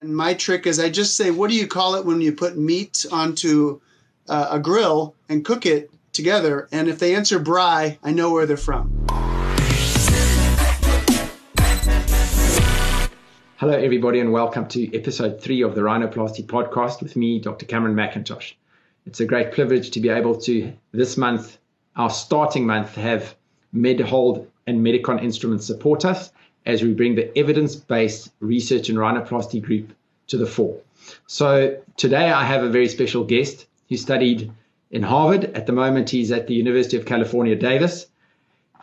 And my trick is I just say, what do you call it when you put meat onto uh, a grill and cook it together? And if they answer braai, I know where they're from. Hello, everybody, and welcome to episode three of the Rhinoplasty podcast with me, Dr. Cameron McIntosh. It's a great privilege to be able to, this month, our starting month, have MedHold and Medicon Instruments support us as we bring the evidence based research in rhinoplasty group to the fore. So today I have a very special guest who studied in Harvard. At the moment, he's at the University of California, Davis.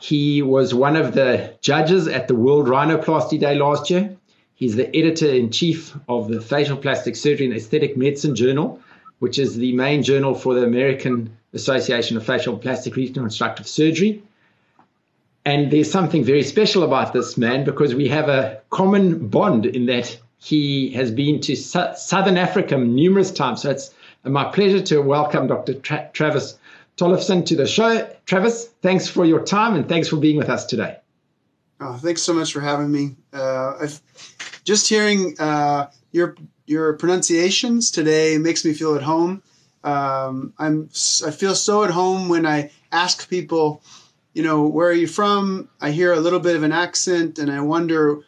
He was one of the judges at the World Rhinoplasty Day last year. He's the editor in chief of the Facial Plastic Surgery and Aesthetic Medicine Journal, which is the main journal for the American Association of Facial Plastic Reconstructive Surgery. And there's something very special about this man because we have a common bond in that he has been to su- Southern Africa numerous times. So it's my pleasure to welcome Dr. Tra- Travis Tollefson to the show. Travis, thanks for your time and thanks for being with us today. Oh, thanks so much for having me. Uh, just hearing uh, your your pronunciations today makes me feel at home. Um, I'm I feel so at home when I ask people you know, where are you from? I hear a little bit of an accent and I wonder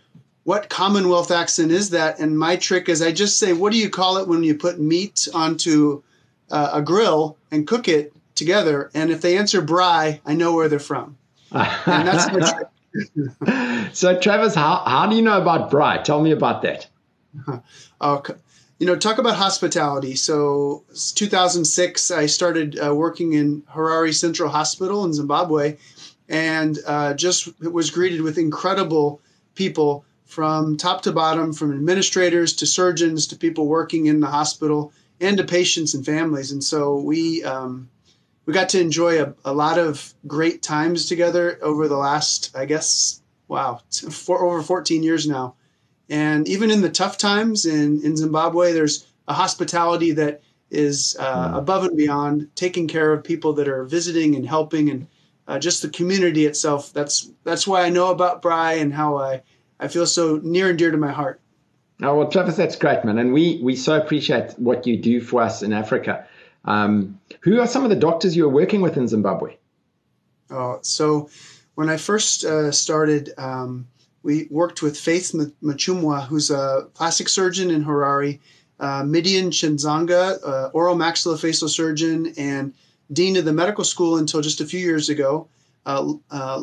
what Commonwealth accent is that? And my trick is I just say, what do you call it when you put meat onto uh, a grill and cook it together? And if they answer braai, I know where they're from. and that's my trick. so, Travis, how, how do you know about braai? Tell me about that. Okay. You know, talk about hospitality. So, 2006, I started uh, working in Harare Central Hospital in Zimbabwe, and uh, just was greeted with incredible people from top to bottom, from administrators to surgeons to people working in the hospital and to patients and families. And so we um, we got to enjoy a, a, lot of great times together over the last, I guess, wow, for over 14 years now. And even in the tough times in, in Zimbabwe, there's a hospitality that is uh, mm. above and beyond, taking care of people that are visiting and helping and uh, just the community itself. That's that's why I know about braai and how I I feel so near and dear to my heart. Oh well, Travis, that's great, man, and we we so appreciate what you do for us in Africa. Um, who are some of the doctors you are working with in Zimbabwe? Oh, so when I first uh, started, um, we worked with Faith Machumwa, who's a plastic surgeon in Harare, uh, Midion Chidzonga, uh, oral maxillofacial surgeon, and dean of the medical school until just a few years ago. Uh, uh,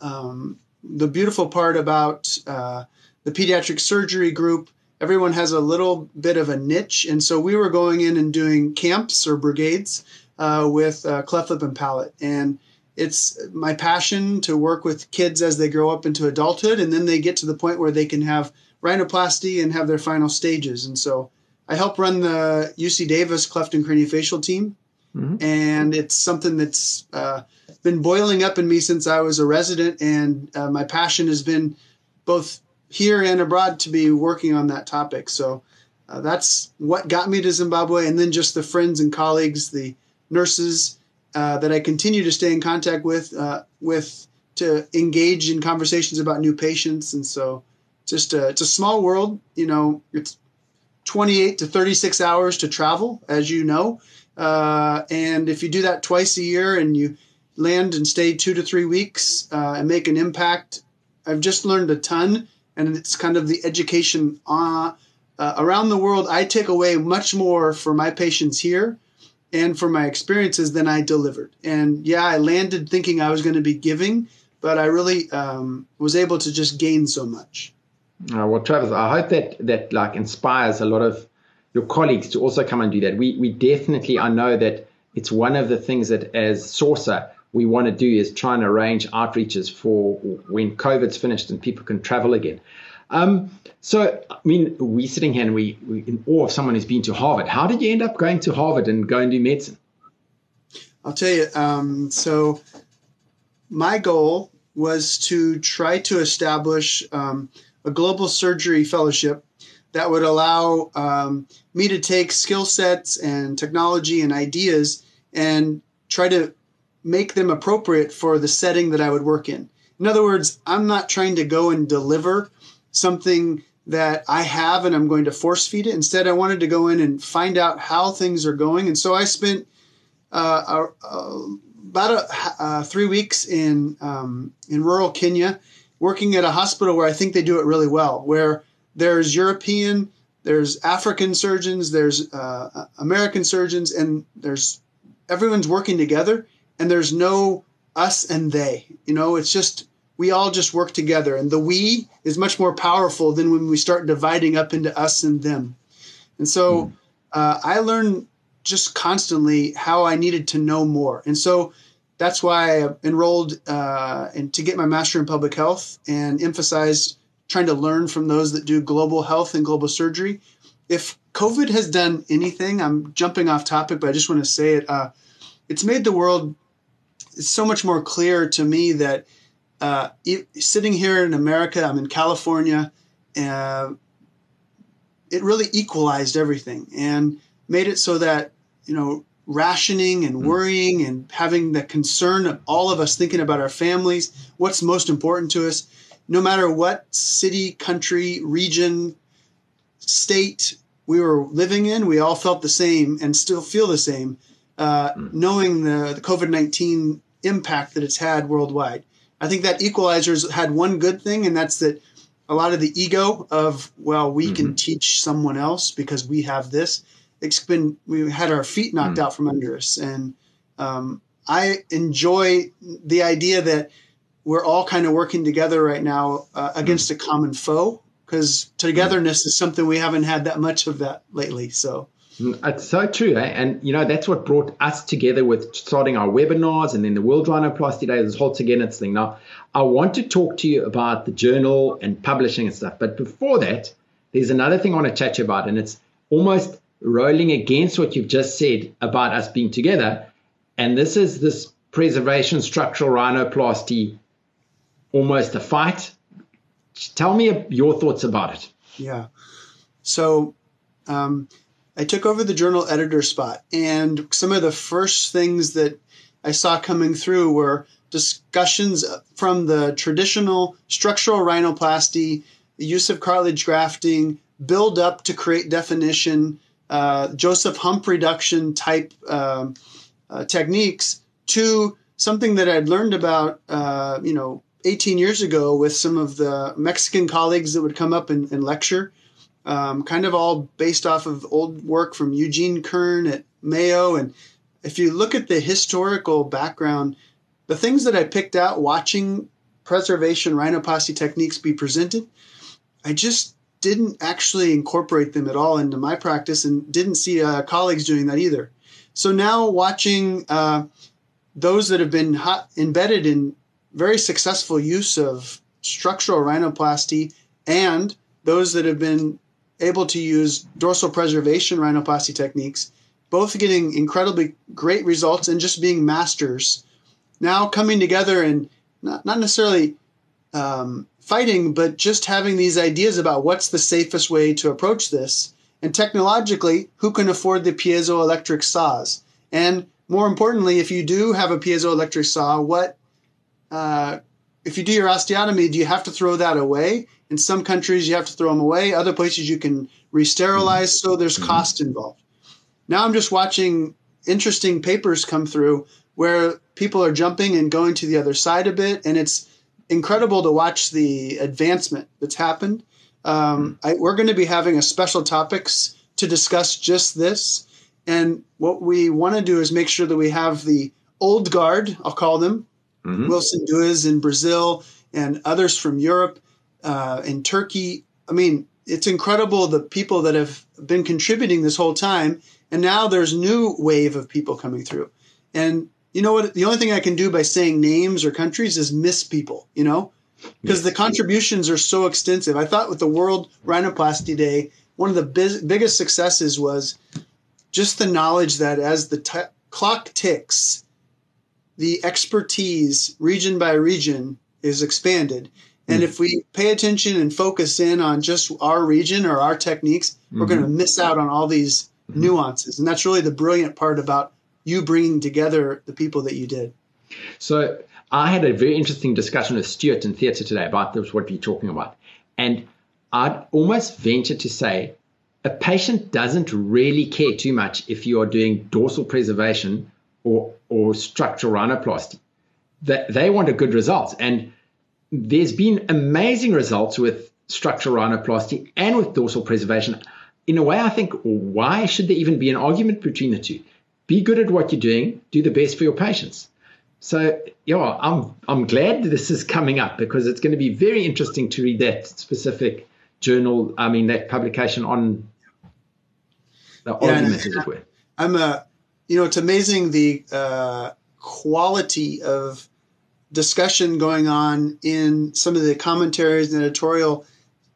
um, the beautiful part about uh, the pediatric surgery group, everyone has a little bit of a niche. And so we were going in and doing camps or brigades uh, with uh, cleft lip and palate. And it's my passion to work with kids as they grow up into adulthood and then they get to the point where they can have rhinoplasty and have their final stages. And so I help run the UC Davis cleft and craniofacial team. Mm-hmm. And it's something that's uh, been boiling up in me since I was a resident. And uh, my passion has been both here and abroad to be working on that topic. So uh, that's what got me to Zimbabwe. And then just the friends and colleagues, the nurses uh, that I continue to stay in contact with, uh, with to engage in conversations about new patients. And so just a, it's a small world, you know, it's 28 to 36 hours to travel, as you know. Uh, and if you do that twice a year and you land and stay two to three weeks uh, and make an impact, I've just learned a ton. And it's kind of the education uh, uh, around the world. I take away much more for my patients here and for my experiences than I delivered. And yeah, I landed thinking I was going to be giving, but I really um, was able to just gain so much. Uh, well, Travis, I hope that that like inspires a lot of your colleagues to also come and do that. We we definitely I know that it's one of the things that as Saucer we want to do is try and arrange outreaches for when COVID's finished and people can travel again. Um, so, I mean, we're sitting here and we, we in awe of someone who's been to Harvard. How did you end up going to Harvard and go and do medicine? I'll tell you. Um, so, my goal was to try to establish um, a global surgery fellowship that would allow um, me to take skill sets and technology and ideas and try to make them appropriate for the setting that I would work in. In other words, I'm not trying to go and deliver something that I have and I'm going to force feed it. Instead, I wanted to go in and find out how things are going. And so I spent uh, about a, three weeks in um, in rural Kenya, working at a hospital where I think they do it really well, where there's European, there's African surgeons, there's uh, American surgeons, and there's everyone's working together, and there's no us and they. You know, it's just we all just work together, and the we is much more powerful than when we start dividing up into us and them. And so, mm. uh, I learned just constantly how I needed to know more, and so that's why I enrolled uh, in, to get my master in public health and emphasized trying to learn from those that do global health and global surgery. If COVID has done anything, I'm jumping off topic, but I just want to say it. Uh, it's made the world it's so much more clear to me that uh, sitting here in America, I'm in California, uh, it really equalized everything and made it so that you know rationing and mm. worrying and having the concern of all of us thinking about our families, what's most important to us, no matter what city, country, region, state we were living in, we all felt the same and still feel the same, uh, mm. knowing the, the COVID 19 impact that it's had worldwide. I think that equalizers had one good thing, and that's that a lot of the ego of, well, we mm-hmm. can teach someone else because we have this it's been we had our feet knocked mm. out from under us, and um, I enjoy the idea that we're all kind of working together right now uh, against a common foe because togetherness is something we haven't had that much of that lately. So. Mm, it's so true, eh? and you know that's what brought us together with starting our webinars and then the World Rhinoplasty Day, this whole togetherness thing. Now, I want to talk to you about the journal and publishing and stuff, but before that, there's another thing I want to chat you about, and it's almost rolling against what you've just said about us being together. And this is this preservation structural rhinoplasty almost a fight. Tell me your thoughts about it. Yeah. So um, I took over the journal editor spot, and some of the first things that I saw coming through were discussions from the traditional structural rhinoplasty, the use of cartilage grafting, build up to create definition, uh, Joseph hump reduction type um, uh, techniques to something that I'd learned about, uh, you know, 18 years ago with some of the Mexican colleagues that would come up and, and lecture, um, kind of all based off of old work from Eugene Kern at Mayo. And if you look at the historical background, the things that I picked out watching preservation rhinoplasty techniques be presented, I just didn't actually incorporate them at all into my practice and didn't see uh, colleagues doing that either. So now watching uh, those that have been hot, embedded in very successful use of structural rhinoplasty and those that have been able to use dorsal preservation rhinoplasty techniques, both getting incredibly great results and just being masters, now coming together and not, not necessarily um, fighting, but just having these ideas about what's the safest way to approach this. And technologically, who can afford the piezoelectric saws? And more importantly, if you do have a piezoelectric saw, what uh, if you do your osteotomy, do you have to throw that away? In some countries, you have to throw them away. Other places, you can re-sterilize. So there's mm-hmm. cost involved. Now I'm just watching interesting papers come through where people are jumping and going to the other side a bit, and it's incredible to watch the advancement that's happened. Um, I, we're going to be having a special topics to discuss just this. And what we want to do is make sure that we have the old guard, I'll call them, mm-hmm. Wilson Dewes in Brazil and others from Europe uh, and Turkey. I mean, it's incredible the people that have been contributing this whole time. And now there's new wave of people coming through. And you know what? The only thing I can do by saying names or countries is miss people, you know, because the contributions are so extensive. I thought with the World Rhinoplasty Day, one of the biz- biggest successes was just the knowledge that as the t- clock ticks, the expertise region by region is expanded. And mm. if we pay attention and focus in on just our region or our techniques, mm-hmm. we're going to miss out on all these mm-hmm. nuances. And that's really the brilliant part about you bringing together the people that you did. So I had a very interesting discussion with Stuart in theatre today about this, what we're talking about. And I'd almost venture to say a patient doesn't really care too much if you are doing dorsal preservation or, or structural rhinoplasty. They, they want a good result. And there's been amazing results with structural rhinoplasty and with dorsal preservation. In a way, I think, why should there even be an argument between the two? Be good at what you're doing, do the best for your patients. So, yeah, I'm, I'm glad this is coming up because it's going to be very interesting to read that specific journal, I mean, that publication on the yeah, argument, as it were. I'm a, you know, it's amazing the uh, quality of discussion going on in some of the commentaries and editorial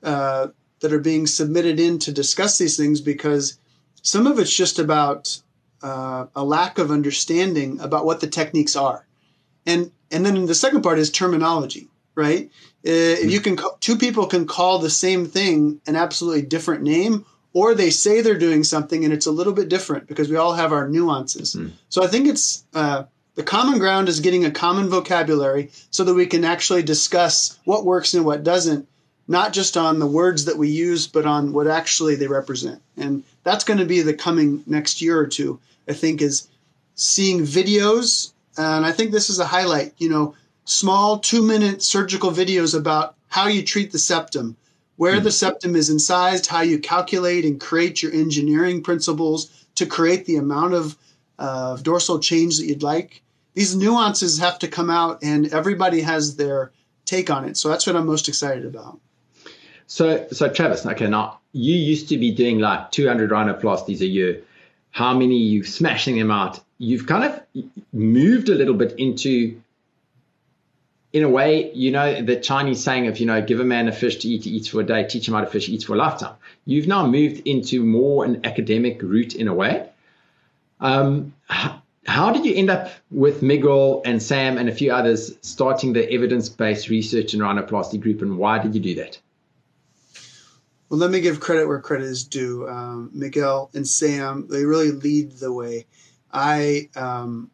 uh, that are being submitted in to discuss these things because some of it's just about uh, a lack of understanding about what the techniques are, and and then the second part is terminology, right? Uh, you can two people can call the same thing an absolutely different name, or they say they're doing something and it's a little bit different because we all have our nuances. Mm. So I think it's uh, the common ground is getting a common vocabulary so that we can actually discuss what works and what doesn't, not just on the words that we use, but on what actually they represent. And that's going to be the coming next year or two. I think is seeing videos, and I think this is a highlight. You know, small two minute surgical videos about how you treat the septum, where mm-hmm. the septum is incised, how you calculate and create your engineering principles to create the amount of uh, dorsal change that you'd like. These nuances have to come out, and everybody has their take on it. So that's what I'm most excited about. So, so Travis, okay, now you used to be doing like 200 rhinoplasties a year. How many you smashing them out? You've kind of moved a little bit into in a way, you know, the Chinese saying of, you know, give a man a fish to eat, he eats for a day, teach him how to fish, he eats for a lifetime. You've now moved into more an academic route in a way. Um, how did you end up with Miguel and Sam and a few others starting the evidence based research and rhinoplasty group, and why did you do that? Well, let me give credit where credit is due. Um, Miguel and Sam, they really lead the way. I um,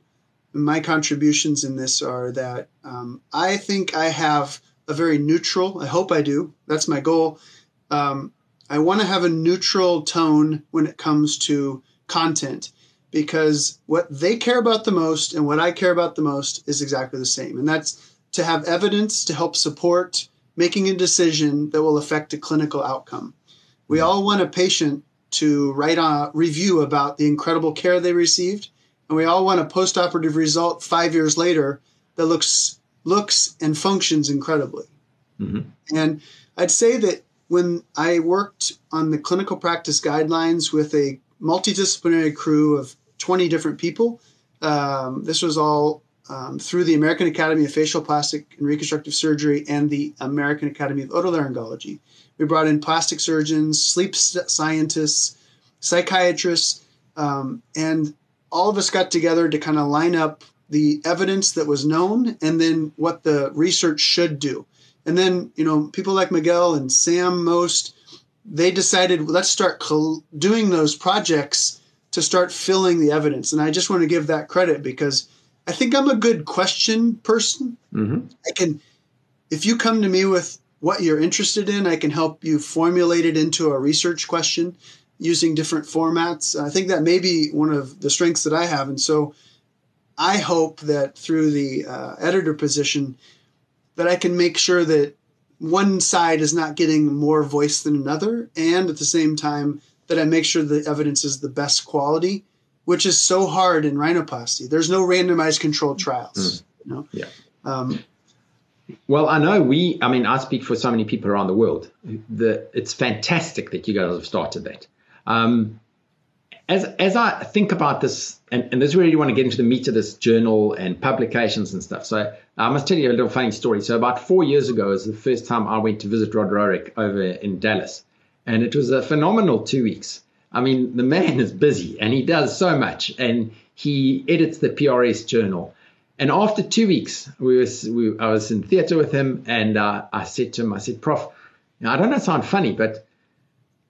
my contributions in this are that um, I think I have a very neutral, I hope I do, that's my goal. Um, I want to have a neutral tone when it comes to content because what they care about the most and what I care about the most is exactly the same. And that's to have evidence to help support making a decision that will affect a clinical outcome. We all want a patient to write a review about the incredible care they received and we all want a post-operative result five years later that looks looks and functions incredibly. Mm-hmm. And I'd say that when I worked on the clinical practice guidelines with a multidisciplinary crew of 20 different people, um, this was all um, through the American Academy of Facial Plastic and Reconstructive Surgery and the American Academy of Otolaryngology. We brought in plastic surgeons, sleep scientists, psychiatrists, um, and all of us got together to kind of line up the evidence that was known and then what the research should do. And then, you know, people like Miguel and Sam Most, they decided let's start doing those projects to start filling the evidence. And I just want to give that credit because I think I'm a good question person. Mm-hmm. I can, if you come to me with what you're interested in, I can help you formulate it into a research question using different formats. I think that may be one of the strengths that I have. And so I hope that through the uh, editor position that I can make sure that one side is not getting more voice than another and at the same time that I make sure the evidence is the best quality, which is so hard in rhinoplasty. There's no randomized controlled trials. Mm. You know? Yeah. Um, well, I know we, I mean, I speak for so many people around the world. The, it's fantastic that you guys have started that. Um, as as I think about this, and, and this is where you want to get into the meat of this journal and publications and stuff. So I must tell you a little funny story. So about four years ago was the first time I went to visit Rod Rohrich over in Dallas, and it was a phenomenal two weeks. I mean, the man is busy and he does so much, and he edits the PRS journal. And after two weeks, we was we, I was in theater with him, and uh, I said to him, I said, Prof, now, I don't know, sound funny, but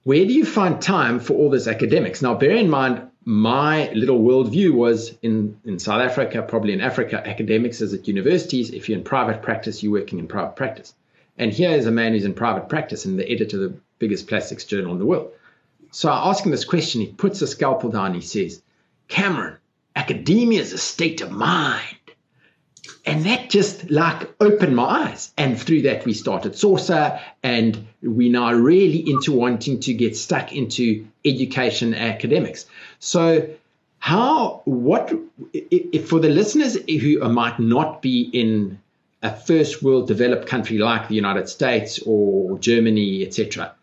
where do you find time for all this academics? Now, bear in mind, my little worldview was in, in South Africa, probably in Africa, academics is at universities. If you're in private practice, you're working in private practice. And here is a man who's in private practice and the editor of the biggest plastics journal in the world. So I ask him this question. He puts a scalpel down. He says, Cameron, academia is a state of mind. And that just like opened my eyes. And through that, we started Saucer, and we now really into wanting to get stuck into education academics. So, how, what, if for the listeners who might not be in a first world developed country like the United States or Germany, etc.,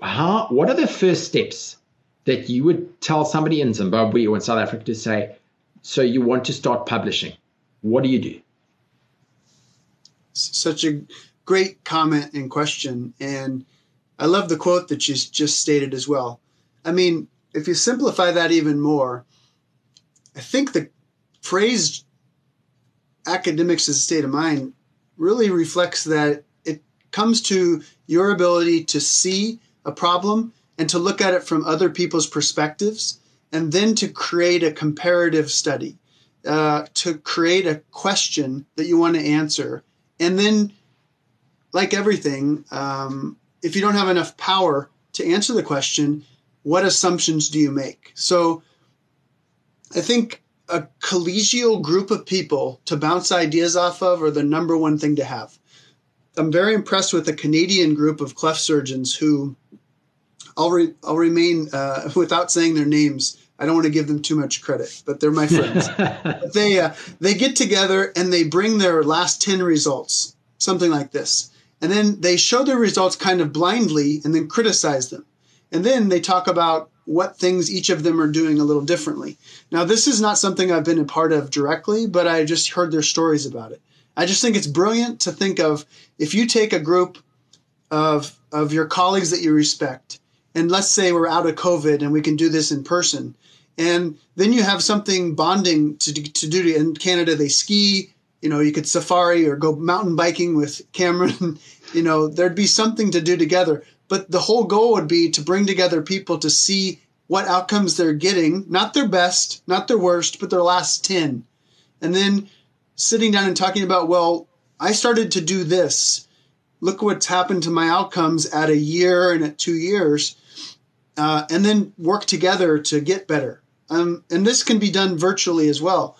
how what are the first steps that you would tell somebody in Zimbabwe or in South Africa to say, so you want to start publishing? What do you do? Such a great comment and question. And I love the quote that you just stated as well. I mean, if you simplify that even more, I think the phrase academics as a state of mind really reflects that it comes to your ability to see a problem and to look at it from other people's perspectives and then to create a comparative study, uh, to create a question that you want to answer. And then, like everything, um, if you don't have enough power to answer the question, what assumptions do you make? So I think a collegial group of people to bounce ideas off of are the number one thing to have. I'm very impressed with a Canadian group of cleft surgeons who I'll re- I'll remain uh, without saying their names. I don't want to give them too much credit, but they're my friends. they uh, they get together and they bring their last ten results, something like this, and then they show their results kind of blindly and then criticize them, and then they talk about what things each of them are doing a little differently. Now, this is not something I've been a part of directly, but I just heard their stories about it. I just think it's brilliant to think of if you take a group of of your colleagues that you respect and let's say we're out of COVID and we can do this in person. And then you have something bonding to, to do. In Canada, they ski, you know, you could safari or go mountain biking with Cameron. you know, there'd be something to do together. But the whole goal would be to bring together people to see what outcomes they're getting, not their best, not their worst, but their last 10. And then sitting down and talking about, well, I started to do this. Look what's happened to my outcomes at a year and at two years uh, and then work together to get better. Um, and this can be done virtually as well.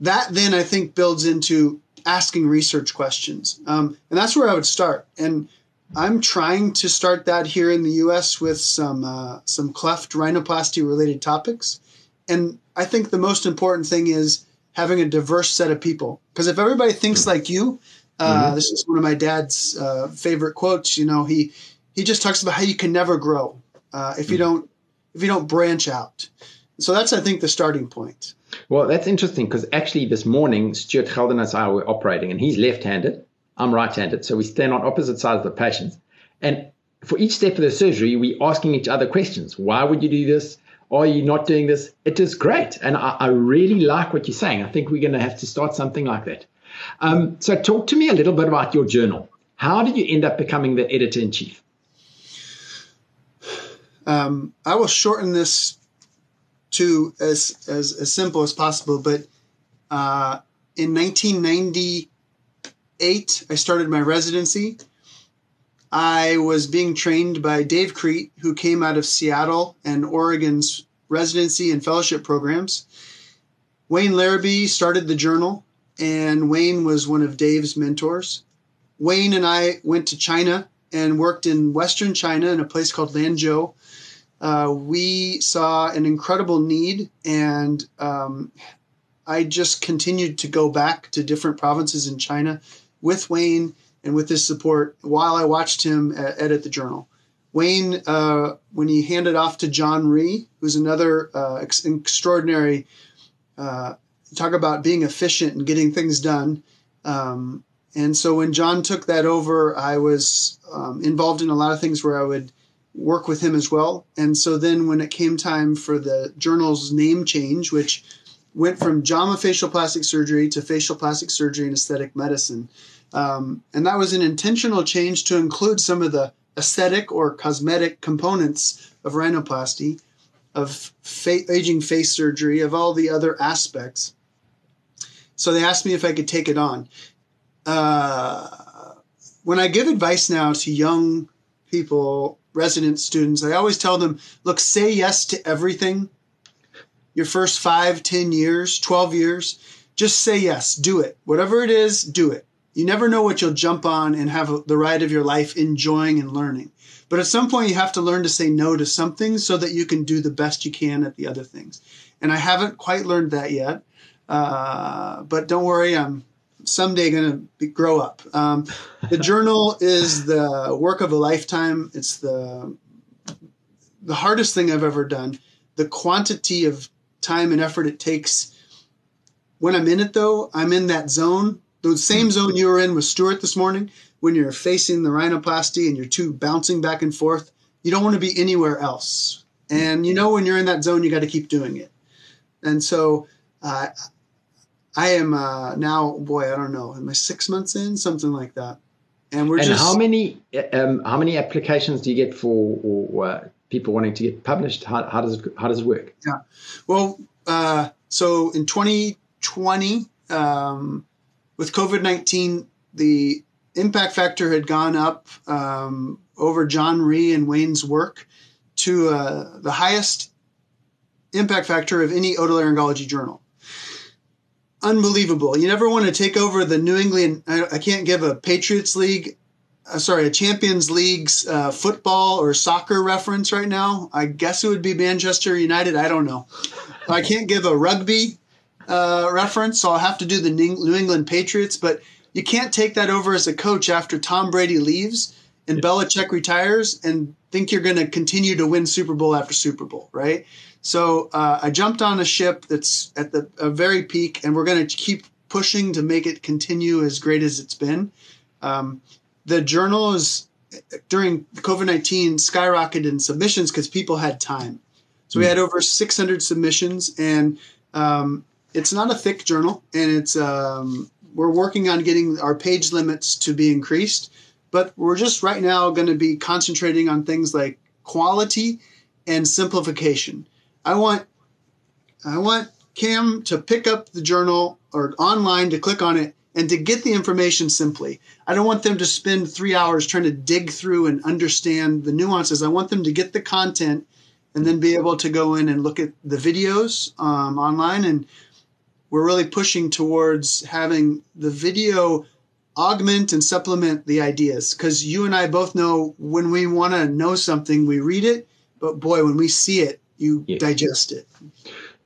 That then I think builds into asking research questions, um, and that's where I would start. And I'm trying to start that here in the U.S. with some uh, some cleft rhinoplasty related topics. And I think the most important thing is having a diverse set of people. Because if everybody thinks like you, uh, mm-hmm. this is one of my dad's uh, favorite quotes. You know, he he just talks about how you can never grow uh, if you hmm. don't if you don't branch out. So that's I think the starting point. Well, that's interesting because actually this morning Stuart Gelden and I were operating, and he's left-handed. I'm right-handed, so we stand on opposite sides of the patient. And for each step of the surgery, we're asking each other questions. Why would you do this? Are you not doing this? It is great, and I, I really like what you're saying. I think we're going to have to start something like that. Um, so, talk to me a little bit about your journal. How did you end up becoming the editor in chief? Um, I will shorten this to as, as, as simple as possible, but uh, in 1998, I started my residency. I was being trained by Dave Kriet, who came out of Seattle and Oregon's residency and fellowship programs. Wayne Larrabee started the journal, and Wayne was one of Dave's mentors. Wayne and I went to China and worked in Western China in a place called Lanzhou uh, we saw an incredible need, and um, I just continued to go back to different provinces in China with Wayne and with his support while I watched him edit the journal. Wayne, uh, when he handed off to John Rhee, who's another uh, ex- extraordinary, uh, talk about being efficient and getting things done. Um, and so when John took that over, I was um, involved in a lot of things where I would work with him as well. And so then when it came time for the journal's name change, which went from JAMA facial plastic surgery to facial plastic surgery and aesthetic medicine. Um, and that was an intentional change to include some of the aesthetic or cosmetic components of rhinoplasty, of fa- aging face surgery, of all the other aspects. So they asked me if I could take it on. Uh, when I give advice now to young people resident students, I always tell them, look, say yes to everything. Your first five, ten years, 12 years, just say yes, do it. Whatever it is, do it. You never know what you'll jump on and have the ride of your life enjoying and learning. But at some point, you have to learn to say no to something so that you can do the best you can at the other things. And I haven't quite learned that yet. Uh, but don't worry, I'm someday going to grow up. Um, the journal is the work of a lifetime. It's the the hardest thing I've ever done. The quantity of time and effort it takes. When I'm in it, though, I'm in that zone, the same zone you were in with Stuart this morning. When you're facing the rhinoplasty and you're two bouncing back and forth, you don't want to be anywhere else. And you know when you're in that zone, you got to keep doing it. And so uh, I am uh, now, boy, I don't know, am I six months in, something like that? And we're and just. how many um, how many applications do you get for or, uh, people wanting to get published? How, how does it, how does it work? Yeah, well, uh, so in 2020, um, with COVID 19, the impact factor had gone up um, over John Rhee and Wayne's work to uh, the highest impact factor of any otolaryngology journal unbelievable. You never want to take over the New England. I, I can't give a Patriots League, uh, sorry, a Champions League's uh, football or soccer reference right now. I guess it would be Manchester United. I don't know. I can't give a rugby uh, reference, so I'll have to do the New England Patriots. But you can't take that over as a coach after Tom Brady leaves and yeah. Belichick retires and think you're going to continue to win Super Bowl after Super Bowl, right? So uh, I jumped on a ship that's at the very peak, and we're going to keep pushing to make it continue as great as it's been. Um, the journal is during COVID nineteen skyrocketed in submissions because people had time. So we hmm. had over 600 submissions, and um, it's not a thick journal, and it's um, we're working on getting our page limits to be increased. But we're just right now going to be concentrating on things like quality and simplification. I want I want Cam to pick up the journal or online to click on it and to get the information simply. I don't want them to spend three hours trying to dig through and understand the nuances. I want them to get the content and then be able to go in and look at the videos um, online. And we're really pushing towards having the video augment and supplement the ideas because you and I both know when we want to know something, we read it, but boy, when we see it, you yes. digest it.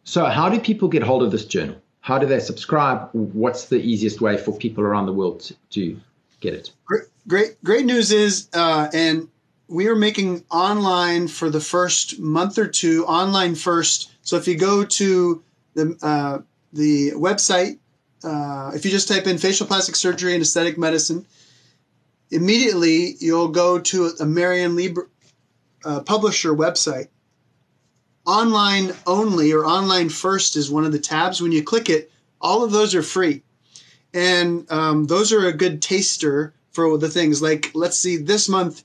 So, how do people get hold of this journal? How do they subscribe? What's the easiest way for people around the world to, to get it? Great, great, great news is, uh, and we are making online for the first month or two, online first. So if you go to the uh, the website, uh, if you just type in facial plastic surgery and aesthetic medicine, immediately you'll go to a Mary Ann Liebert uh, publisher website, online only or online first is one of the tabs. When you click it, all of those are free. And um, those are a good taster for the things. Like, let's see, this month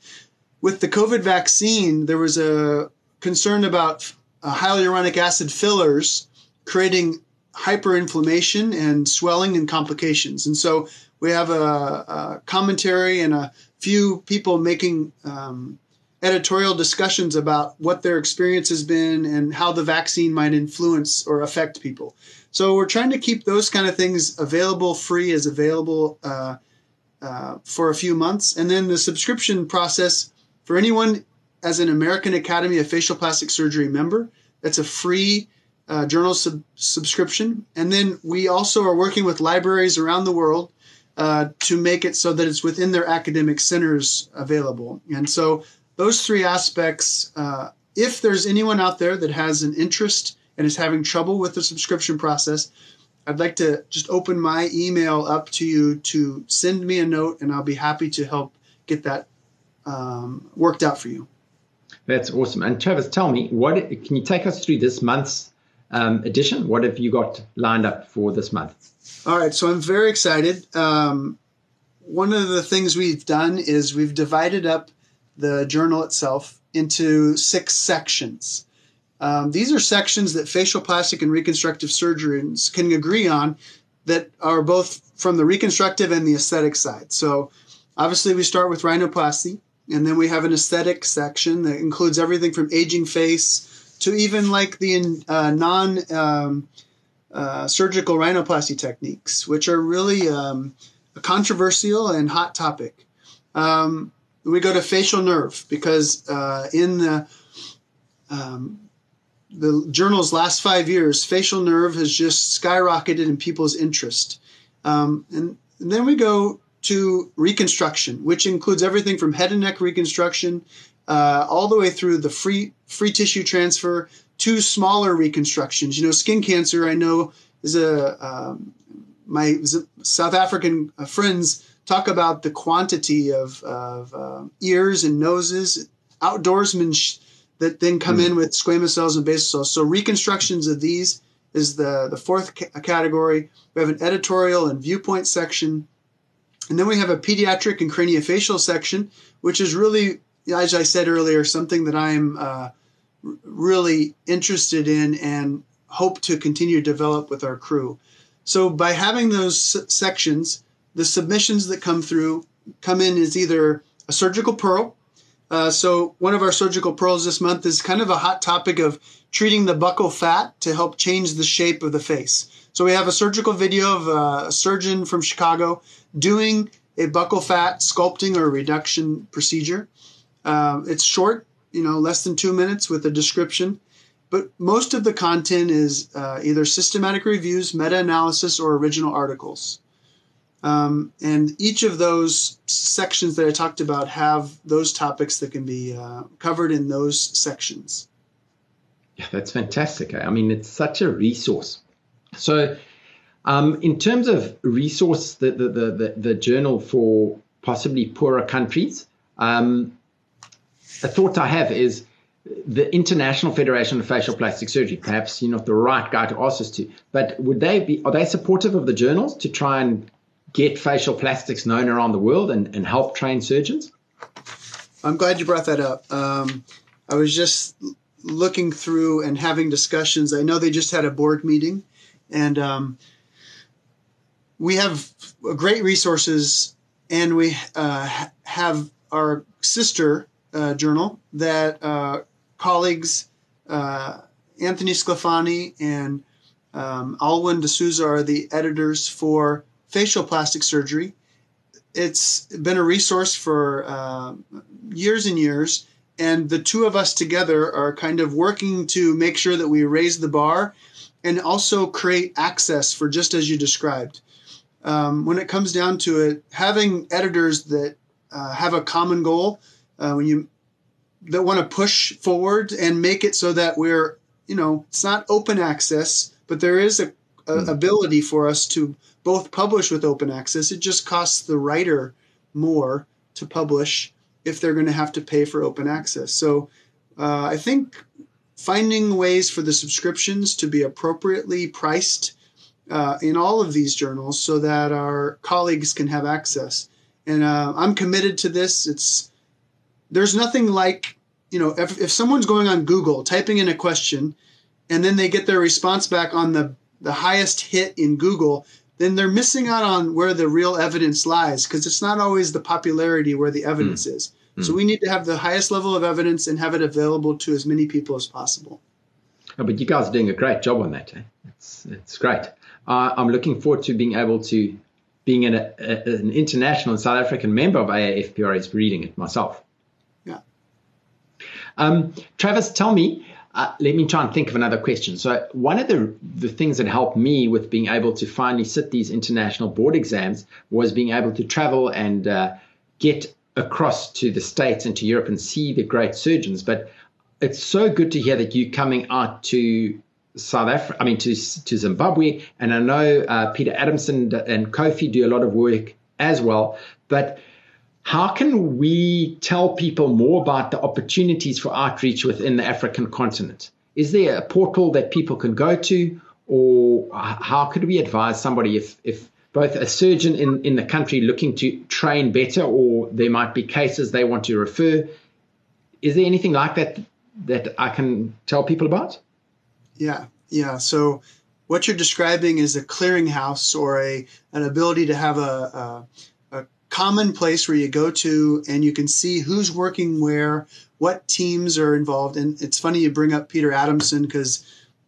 with the COVID vaccine, there was a concern about uh, hyaluronic acid fillers creating hyperinflammation and swelling and complications. And so we have a, a commentary and a few people making um, editorial discussions about what their experience has been and how the vaccine might influence or affect people. So we're trying to keep those kind of things available, free as available uh, uh, for a few months, and then the subscription process for anyone as an American Academy of Facial Plastic Surgery member. That's a free uh, journal sub- subscription, and then we also are working with libraries around the world. Uh, to make it so that it's within their academic centers available. And so those three aspects, uh, if there's anyone out there that has an interest and is having trouble with the subscription process, I'd like to just open my email up to you to send me a note, and I'll be happy to help get that um, worked out for you. That's awesome. And Travis, tell me, what can you take us through this month's um, edition? What have you got lined up for this month? All right, so I'm very excited. Um, one of the things we've done is we've divided up the journal itself into six sections. Um, these are sections that facial plastic and reconstructive surgeons can agree on that are both from the reconstructive and the aesthetic side. So, obviously, we start with rhinoplasty. and then we have an aesthetic section that includes everything from aging face to even like the uh, non um, uh, surgical rhinoplasty techniques, which are really um, a controversial and hot topic. Um, we go to facial nerve because uh, in the um, the journal's last five years, facial nerve has just skyrocketed in people's interest. Um, and, and, then we go to reconstruction, which includes everything from head and neck reconstruction uh, all the way through the free free tissue transfer to smaller reconstructions. You know, skin cancer, I know, is a um, my South African uh, friends talk about the quantity of, of uh, ears and noses, outdoorsmen sh- that then come mm. in with squamous cells and basal cells. So reconstructions of these is the, the fourth ca- category. We have an editorial and viewpoint section. And then we have a pediatric and craniofacial section, which is really, as I said earlier, something that I'm uh, really interested in and hope to continue to develop with our crew. So by having those sections, the submissions that come through come in as either a surgical pearl. Uh, so one of our surgical pearls this month is kind of a hot topic of treating the buccal fat to help change the shape of the face. So we have a surgical video of uh, a surgeon from Chicago doing a buccal fat sculpting or reduction procedure. Um, it's short, you know, less than two minutes with a description. But most of the content is uh, either systematic reviews, meta analysis, or original articles. Um, and each of those sections that I talked about have those topics that can be uh, covered in those sections. Yeah, that's fantastic. I mean, it's such a resource. So, um, in terms of resource, the, the, the, the, journal for possibly poorer countries, um, a thought I have is the International Federation of Facial Plastic Surgery. Perhaps you're not the right guy to ask us to, but would they be? Are they supportive of the journals to try and get facial plastics known around the world and, and help train surgeons? I'm glad you brought that up. Um, I was just looking through and having discussions. I know they just had a board meeting, and um, we have great resources, and we uh, have our sister uh, journal that uh, colleagues uh, Anthony Sclafani and um, Alwyn D'Souza are the editors for facial plastic surgery. It's been a resource for uh, years and years, and the two of us together are kind of working to make sure that we raise the bar and also create access for just as you described. Um, when it comes down to it, having editors that uh, have a common goal, uh, when you that want to push forward and make it so that we're, you know, it's not open access, but there is a, a mm. ability for us to both publish with open access. It just costs the writer more to publish if they're going to have to pay for open access. So uh, I think finding ways for the subscriptions to be appropriately priced uh, in all of these journals so that our colleagues can have access. And uh, I'm committed to this. It's there's nothing like you know if, if someone's going on Google typing in a question and then they get their response back on the the highest hit in Google, then they're missing out on where the real evidence lies because it's not always the popularity where the evidence mm. is. Mm. So we need to have the highest level of evidence and have it available to as many people as possible. Oh, but you guys are doing a great job on that. Eh? It's, it's great. Uh, I'm looking forward to being able to being an, a, an international South African member of AAFPR is reading it myself. Yeah. Um, Travis, tell me, uh, let me try and think of another question. So, one of the, the things that helped me with being able to finally sit these international board exams was being able to travel and uh, get across to the States and to Europe and see the great surgeons. But it's so good to hear that you're coming out to South Africa, I mean, to, to Zimbabwe. And I know uh, Peter Adamson and Kofi do a lot of work as well. But how can we tell people more about the opportunities for outreach within the African continent? Is there a portal that people can go to, or how could we advise somebody if, if both a surgeon in, in the country looking to train better, or there might be cases they want to refer? Is there anything like that that I can tell people about? Yeah, yeah. So what you're describing is a clearinghouse or a an ability to have a, a common place where you go to and you can see who's working where, what teams are involved. And it's funny you bring up Peter Adamson because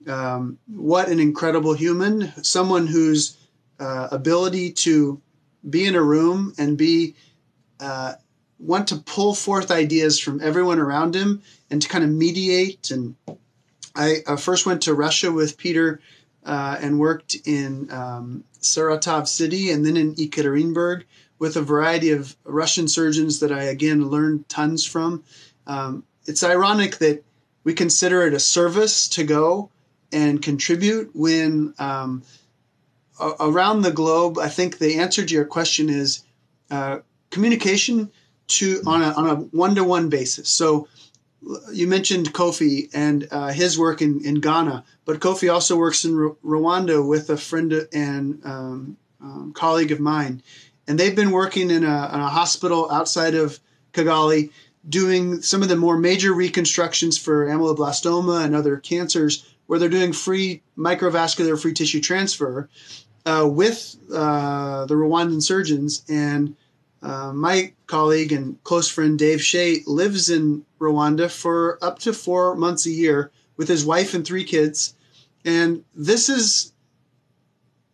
um, what an incredible human, someone whose uh, ability to be in a room and be uh, want to pull forth ideas from everyone around him and to kind of mediate. And I uh, first went to Russia with Peter uh, and worked in um, Saratov City and then in Ekaterinburg with a variety of Russian surgeons that I again learned tons from. Um, it's ironic that we consider it a service to go and contribute when um, a- around the globe, I think the answer to your question is uh, communication to on a on a one to one basis. So you mentioned Kofi and uh, his work in, in Ghana, but Kofi also works in R- Rwanda with a friend and um, um, colleague of mine, and they've been working in a, in a, hospital outside of Kigali, doing some of the more major reconstructions for ameloblastoma and other cancers, where they're doing free microvascular free tissue transfer uh, with uh, the Rwandan surgeons. And uh, my colleague and close friend Dave Shaye lives in Rwanda for up to four months a year with his wife and three kids, and this is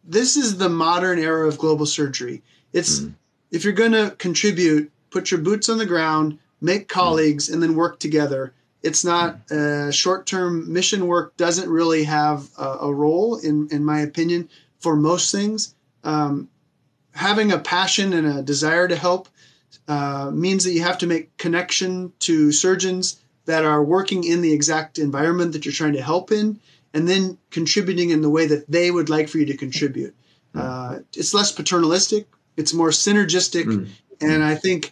this is the modern era of global surgery. It's mm. if you're going to contribute, put your boots on the ground, make colleagues, mm. and then work together. It's not uh, short-term mission work. Doesn't really have a, a, role in in my opinion for most things. Um, having a passion and a desire to help uh, means that you have to make connection to surgeons that are working in the exact environment that you're trying to help in, and then contributing in the way that they would like for you to contribute. Hmm. Uh, it's less paternalistic, it's more synergistic, mm. and I think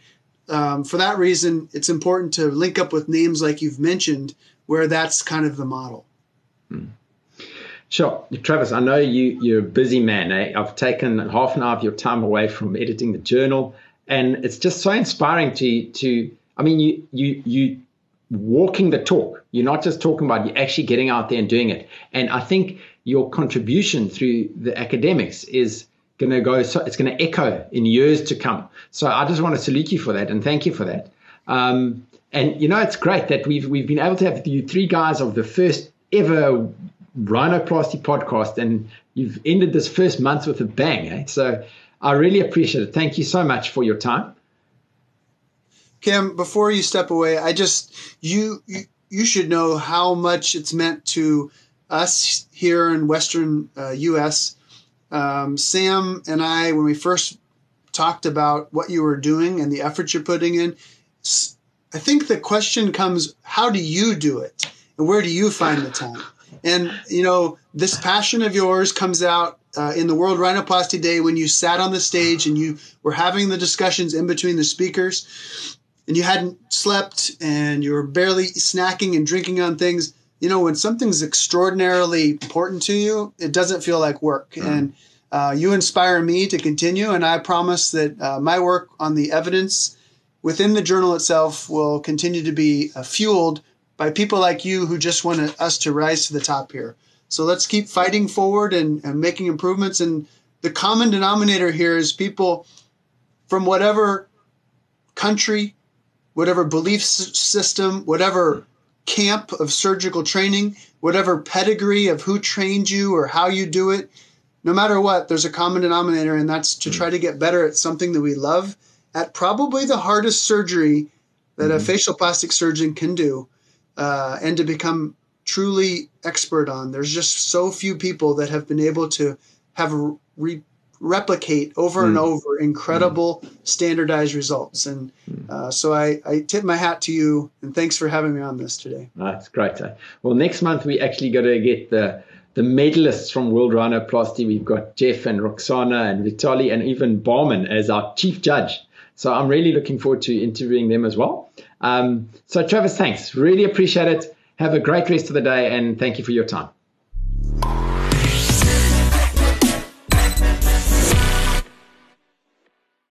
um, for that reason, it's important to link up with names like you've mentioned, where that's kind of the model. Mm. Sure. Travis, I know you, you're a busy man. Eh? I've taken half an hour of your time away from editing the journal. And it's just so inspiring to, to I mean, you, you, you walking the talk. You're not just talking about, you're actually getting out there and doing it. And I think your contribution through the academics is going to go, so it's going to echo in years to come. So I just want to salute you for that and thank you for that. Um, and you know, it's great that we've, we've been able to have you three guys of the first ever rhinoplasty podcast, and you've ended this first month with a bang. Eh? So I really appreciate it. Thank you so much for your time. Kim, before you step away, I just you you, you should know how much it's meant to us here in Western uh, U.S. Um, Sam and I, when we first talked about what you were doing and the effort you're putting in, I think the question comes: How do you do it, and where do you find the time? And you know, this passion of yours comes out uh, in the World Rhinoplasty Day when you sat on the stage and you were having the discussions in between the speakers, and you hadn't slept and you were barely snacking and drinking on things. You know, when something's extraordinarily important to you, it doesn't feel like work. Mm. And uh, you inspire me to continue, and I promise that uh, my work on the evidence within the journal itself will continue to be uh, fueled by people like you who just want us to rise to the top here. So let's keep fighting forward and, and making improvements. And the common denominator here is people from whatever country, whatever belief system, whatever camp of surgical training, whatever pedigree of who trained you or how you do it, no matter what, there's a common denominator, and that's to try to get better at something that we love at probably the hardest surgery that mm-hmm. a facial plastic surgeon can do uh, and to become truly expert on. There's just so few people that have been able to have re- replicate over mm. and over incredible mm. standardized results. And hmm. uh, so I, I, tip my hat to you and thanks for having me on this today. That's great. Well, next month we actually got to get the the medalists from World Rhinoplasty. We've got Jeff and Roxana and Vitali and even Barman as our chief judge. So I'm really looking forward to interviewing them as well. Um, so, Travis, thanks. Really appreciate it. Have a great rest of the day, and thank you for your time.